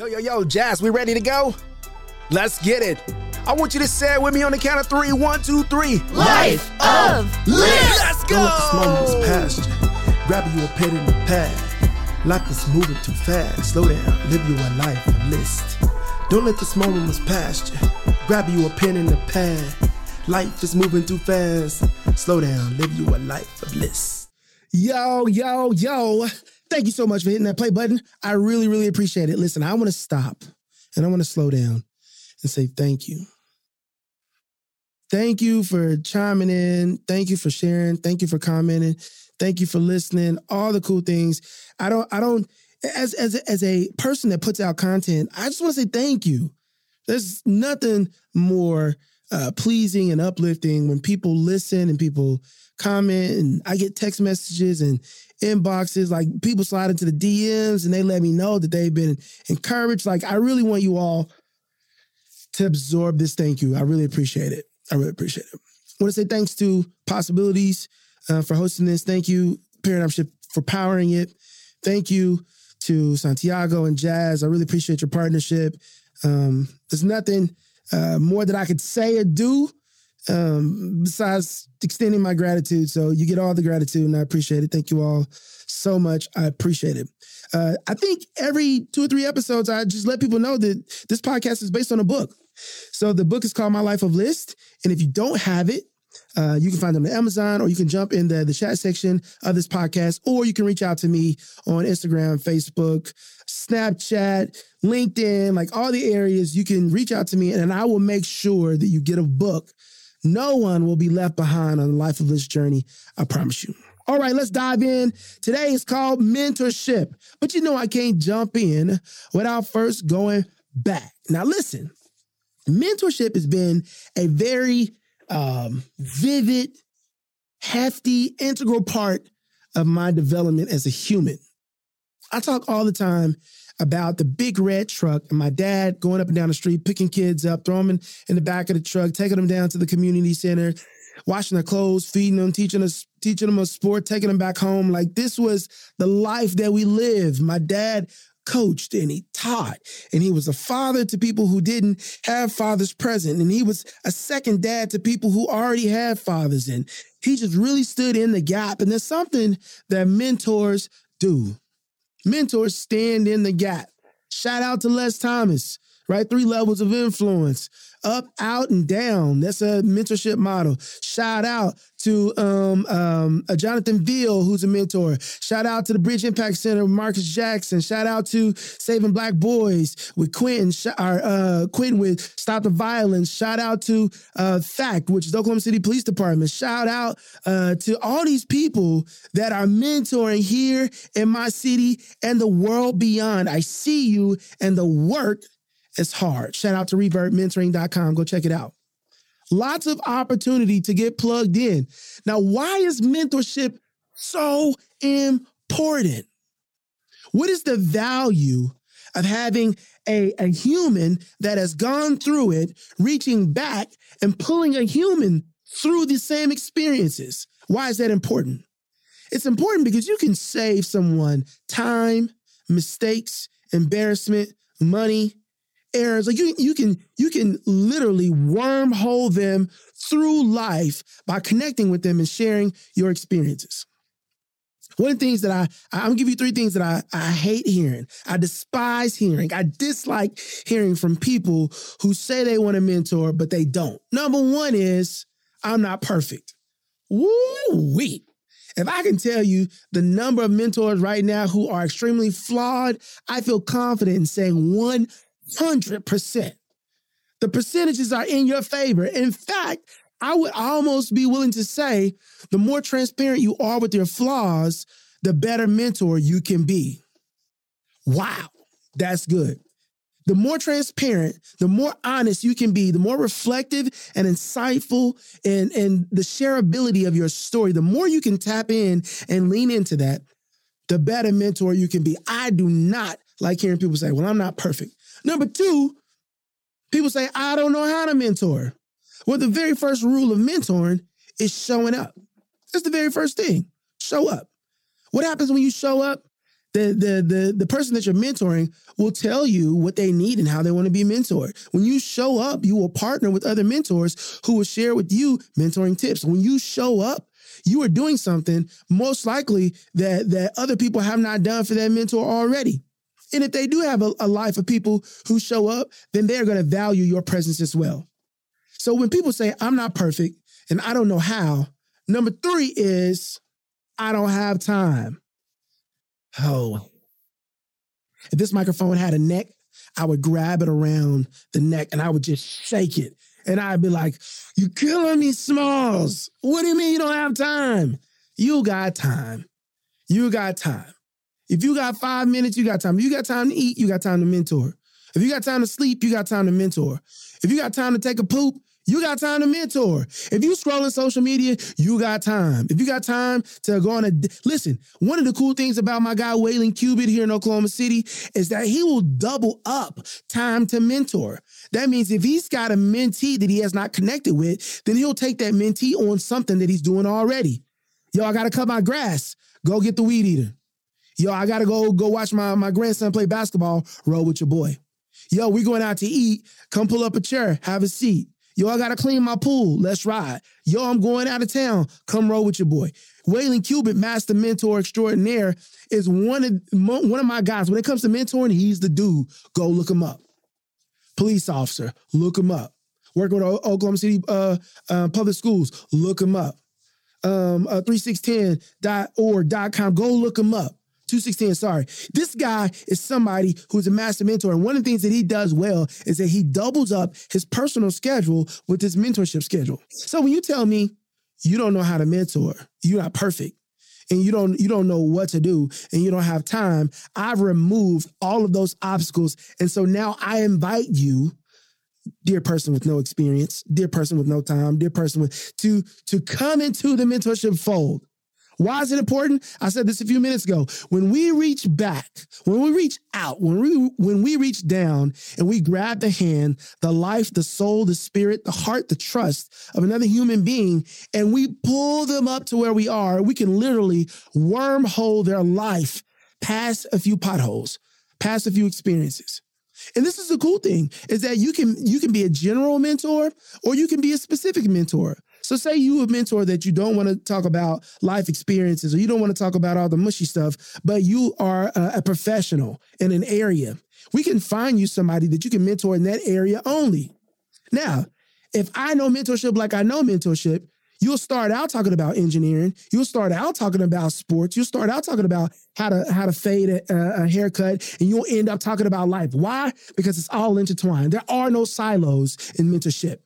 Yo, yo, yo, Jazz, we ready to go? Let's get it. I want you to say it with me on the count of three. One, two, three. Life of Lists. Let's go. Don't let this moment is past you. Grab you a pen in the pad. Life is moving too fast. Slow down, live you a life of list. Don't let this moment was past you. Grab you a pen in the pad. Life is moving too fast. Slow down, live you a life of bliss. Yo, yo, yo. Thank you so much for hitting that play button. I really, really appreciate it. Listen, I want to stop and I want to slow down and say thank you. Thank you for chiming in. Thank you for sharing. Thank you for commenting. Thank you for listening. All the cool things. I don't, I don't, as as as a person that puts out content, I just want to say thank you. There's nothing more uh, pleasing and uplifting when people listen and people comment and I get text messages and inboxes like people slide into the DMs and they let me know that they've been encouraged. Like I really want you all to absorb this. Thank you. I really appreciate it. I really appreciate it. I want to say thanks to Possibilities uh, for hosting this. Thank you, Paradigm Shift, for powering it. Thank you to Santiago and Jazz. I really appreciate your partnership. Um, there's nothing uh, more that I could say or do um, besides extending my gratitude. So you get all the gratitude, and I appreciate it. Thank you all so much. I appreciate it. Uh, I think every two or three episodes, I just let people know that this podcast is based on a book. So the book is called My Life of List. And if you don't have it, uh, you can find them on Amazon or you can jump in the, the chat section of this podcast, or you can reach out to me on Instagram, Facebook, Snapchat, LinkedIn, like all the areas. You can reach out to me and I will make sure that you get a book. No one will be left behind on the Life of this journey. I promise you. All right, let's dive in. Today is called mentorship, but you know I can't jump in without first going back. Now, listen, mentorship has been a very um, vivid, hefty, integral part of my development as a human. I talk all the time about the big red truck and my dad going up and down the street, picking kids up, throwing them in, in the back of the truck, taking them down to the community center, washing their clothes, feeding them, teaching us, teaching them a sport, taking them back home. Like this was the life that we lived. My dad coached and he taught. And he was a father to people who didn't have fathers present. And he was a second dad to people who already had fathers and he just really stood in the gap. And there's something that mentors do. Mentors stand in the gap. Shout out to les thomas right? Three levels of influence up, out, and down. That's a mentorship model. Shout out to um, um, uh, Jonathan Veal, who's a mentor. Shout out to the Bridge Impact Center, Marcus Jackson. Shout out to Saving Black Boys with Quentin, sh- or, uh, Quentin with Stop the Violence. Shout out to uh, FACT, which is Oklahoma City Police Department. Shout out uh, to all these people that are mentoring here in my city and the world beyond. I see you and the work it's hard. Shout out to reverbmentoring.com. Go check it out. Lots of opportunity to get plugged in. Now, why is mentorship so important? What is the value of having a, a human that has gone through it, reaching back and pulling a human through the same experiences? Why is that important? It's important because you can save someone time, mistakes, embarrassment, money, errors. Like you, you can you can literally wormhole them through life by connecting with them and sharing your experiences. One of the things that I, I'm gonna give you three things that I, I hate hearing. I despise hearing. I dislike hearing from people who say they want a mentor, but they don't. Number one is I'm not perfect. Woo wee. If I can tell you the number of mentors right now who are extremely flawed, I feel confident in saying one 100%. The percentages are in your favor. In fact, I would almost be willing to say the more transparent you are with your flaws, the better mentor you can be. Wow, that's good. The more transparent, the more honest you can be, the more reflective and insightful and, and the shareability of your story, the more you can tap in and lean into that, the better mentor you can be. I do not like hearing people say, Well, I'm not perfect. Number two, people say, I don't know how to mentor. Well, the very first rule of mentoring is showing up. That's the very first thing. Show up. What happens when you show up? The, the the the person that you're mentoring will tell you what they need and how they want to be mentored. When you show up, you will partner with other mentors who will share with you mentoring tips. When you show up, you are doing something most likely that that other people have not done for that mentor already. And if they do have a, a life of people who show up, then they're going to value your presence as well. So when people say, I'm not perfect and I don't know how, number three is, I don't have time. Oh. If this microphone had a neck, I would grab it around the neck and I would just shake it. And I'd be like, You killing me, Smalls. What do you mean you don't have time? You got time. You got time. If you got five minutes, you got time. If you got time to eat, you got time to mentor. If you got time to sleep, you got time to mentor. If you got time to take a poop, you got time to mentor. If you scrolling social media, you got time. If you got time to go on a listen, one of the cool things about my guy Waylon Cubitt here in Oklahoma City is that he will double up time to mentor. That means if he's got a mentee that he has not connected with, then he'll take that mentee on something that he's doing already. Yo, I gotta cut my grass. Go get the weed eater. Yo, I gotta go go watch my, my grandson play basketball. Roll with your boy. Yo, we going out to eat. Come pull up a chair. Have a seat. Yo, I gotta clean my pool. Let's ride. Yo, I'm going out of town. Come roll with your boy. Waylon Cubitt, master mentor extraordinaire, is one of one of my guys. When it comes to mentoring, he's the dude. Go look him up. Police officer, look him up. Working with Oklahoma City uh, uh, Public Schools, look him up. Um, uh, 3610.org.com, go look him up. 216, sorry. This guy is somebody who's a master mentor. And one of the things that he does well is that he doubles up his personal schedule with his mentorship schedule. So when you tell me you don't know how to mentor, you're not perfect, and you don't you don't know what to do and you don't have time, I've removed all of those obstacles. And so now I invite you dear person with no experience, dear person with no time, dear person with to to come into the mentorship fold. Why is it important? I said this a few minutes ago. When we reach back, when we reach out, when we when we reach down and we grab the hand, the life, the soul, the spirit, the heart, the trust of another human being, and we pull them up to where we are, we can literally wormhole their life past a few potholes, past a few experiences. And this is the cool thing is that you can you can be a general mentor or you can be a specific mentor. So say you a mentor that you don't want to talk about life experiences or you don't want to talk about all the mushy stuff, but you are a, a professional in an area. We can find you somebody that you can mentor in that area only. Now, if I know mentorship like I know mentorship, you'll start out talking about engineering. You'll start out talking about sports. You'll start out talking about how to how to fade a, a, haircut, and you'll end up talking about life. Why? Because it's all intertwined. There are no silos in mentorship.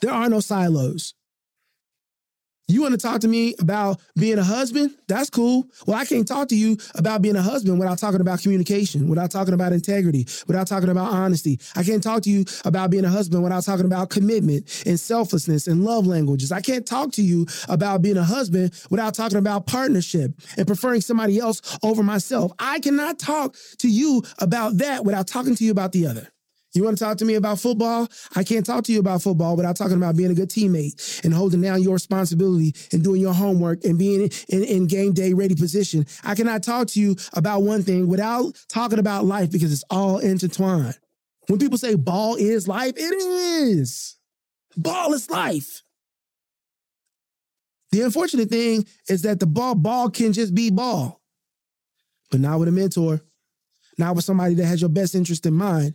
There are no silos. You want to talk to me about being a husband? That's cool. Well, I can't talk to you about being a husband without talking about communication, without talking about integrity, without talking about honesty. I can't talk to you about being a husband without talking about commitment and selflessness and love languages. I can't talk to you about being a husband without talking about partnership and preferring somebody else over myself. I cannot talk to you about that without talking to you about the other. You want to talk to me about football? I can't talk to you about football without talking about being a good teammate and holding down your responsibility and doing your homework and being in, in game day ready position. I cannot talk to you about one thing without talking about life because it's all intertwined. When people say ball is life, it is. Ball is life. The unfortunate thing is that the ball ball can just be ball, but not with a mentor, not with somebody that has your best interest in mind.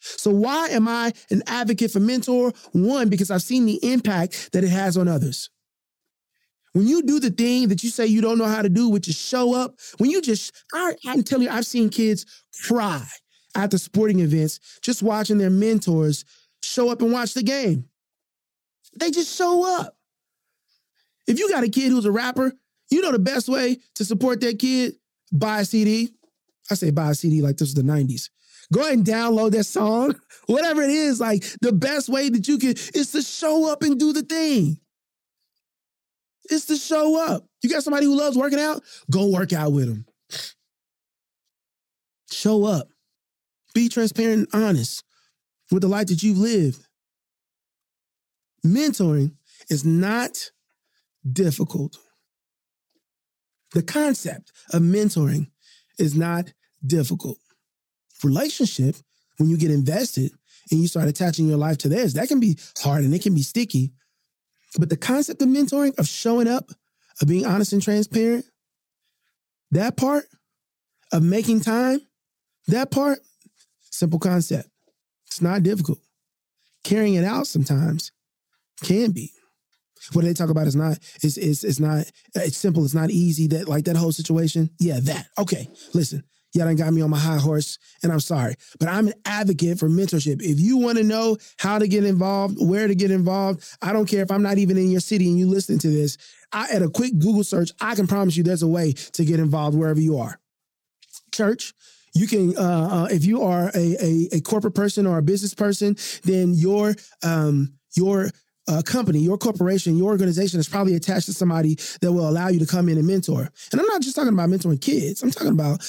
So why am I an advocate for mentor? One, because I've seen the impact that it has on others. When you do the thing that you say you don't know how to do, which is show up, when you just, I, I'm telling you, I've seen kids cry at the sporting events just watching their mentors show up and watch the game. They just show up. If you got a kid who's a rapper, you know the best way to support that kid? Buy a CD. I say buy a CD like this is the 90s. Go ahead and download that song. Whatever it is, like the best way that you can is to show up and do the thing. It's to show up. You got somebody who loves working out? Go work out with them. Show up. Be transparent and honest with the life that you've lived. Mentoring is not difficult. The concept of mentoring is not difficult. Relationship, when you get invested and you start attaching your life to theirs, that can be hard and it can be sticky. But the concept of mentoring, of showing up, of being honest and transparent, that part of making time, that part, simple concept. It's not difficult. Carrying it out sometimes can be. What they talk about is not, it's, it's, it's not, it's simple, it's not easy, that like that whole situation. Yeah, that. Okay, listen, y'all done got me on my high horse, and I'm sorry. But I'm an advocate for mentorship. If you want to know how to get involved, where to get involved, I don't care if I'm not even in your city and you listening to this. I, at a quick Google search, I can promise you there's a way to get involved wherever you are. Church, you can uh, uh, if you are a, a, a corporate person or a business person then your um your uh, company, your corporation, your organization is probably attached to somebody that will allow you to come in and mentor. And I'm not just talking about mentoring kids. I'm talking about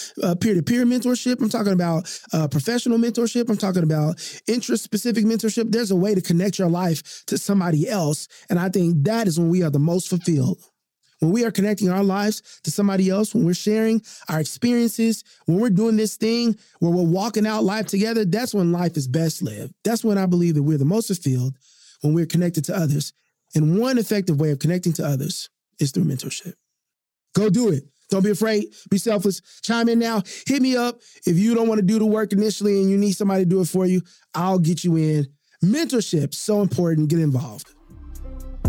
peer to peer mentorship. I'm talking about uh, professional mentorship. I'm talking about interest specific mentorship. There's a way to connect your life to somebody else. And I think that is when we are the most fulfilled. When we are connecting our lives to somebody else, when we're sharing our experiences, when we're doing this thing where we're walking out life together, that's when life is best lived. That's when I believe that we're the most fulfilled when we're connected to others. And one effective way of connecting to others is through mentorship. Go do it. Don't be afraid. Be selfless. Chime in now. Hit me up. If you don't want to do the work initially and you need somebody to do it for you, I'll get you in. Mentorship, so important. Get involved.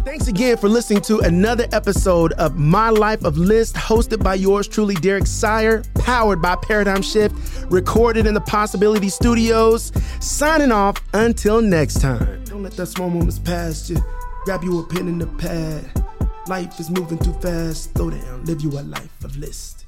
Thanks again for listening to another episode of My Life of List, hosted by yours truly, Derek Sire, powered by Paradigm Shift, recorded in the Possibility Studios. Signing off until next time. Don't let that small moments pass you. Grab you a pen and a pad. Life is moving too fast. Slow down, live you a life of list.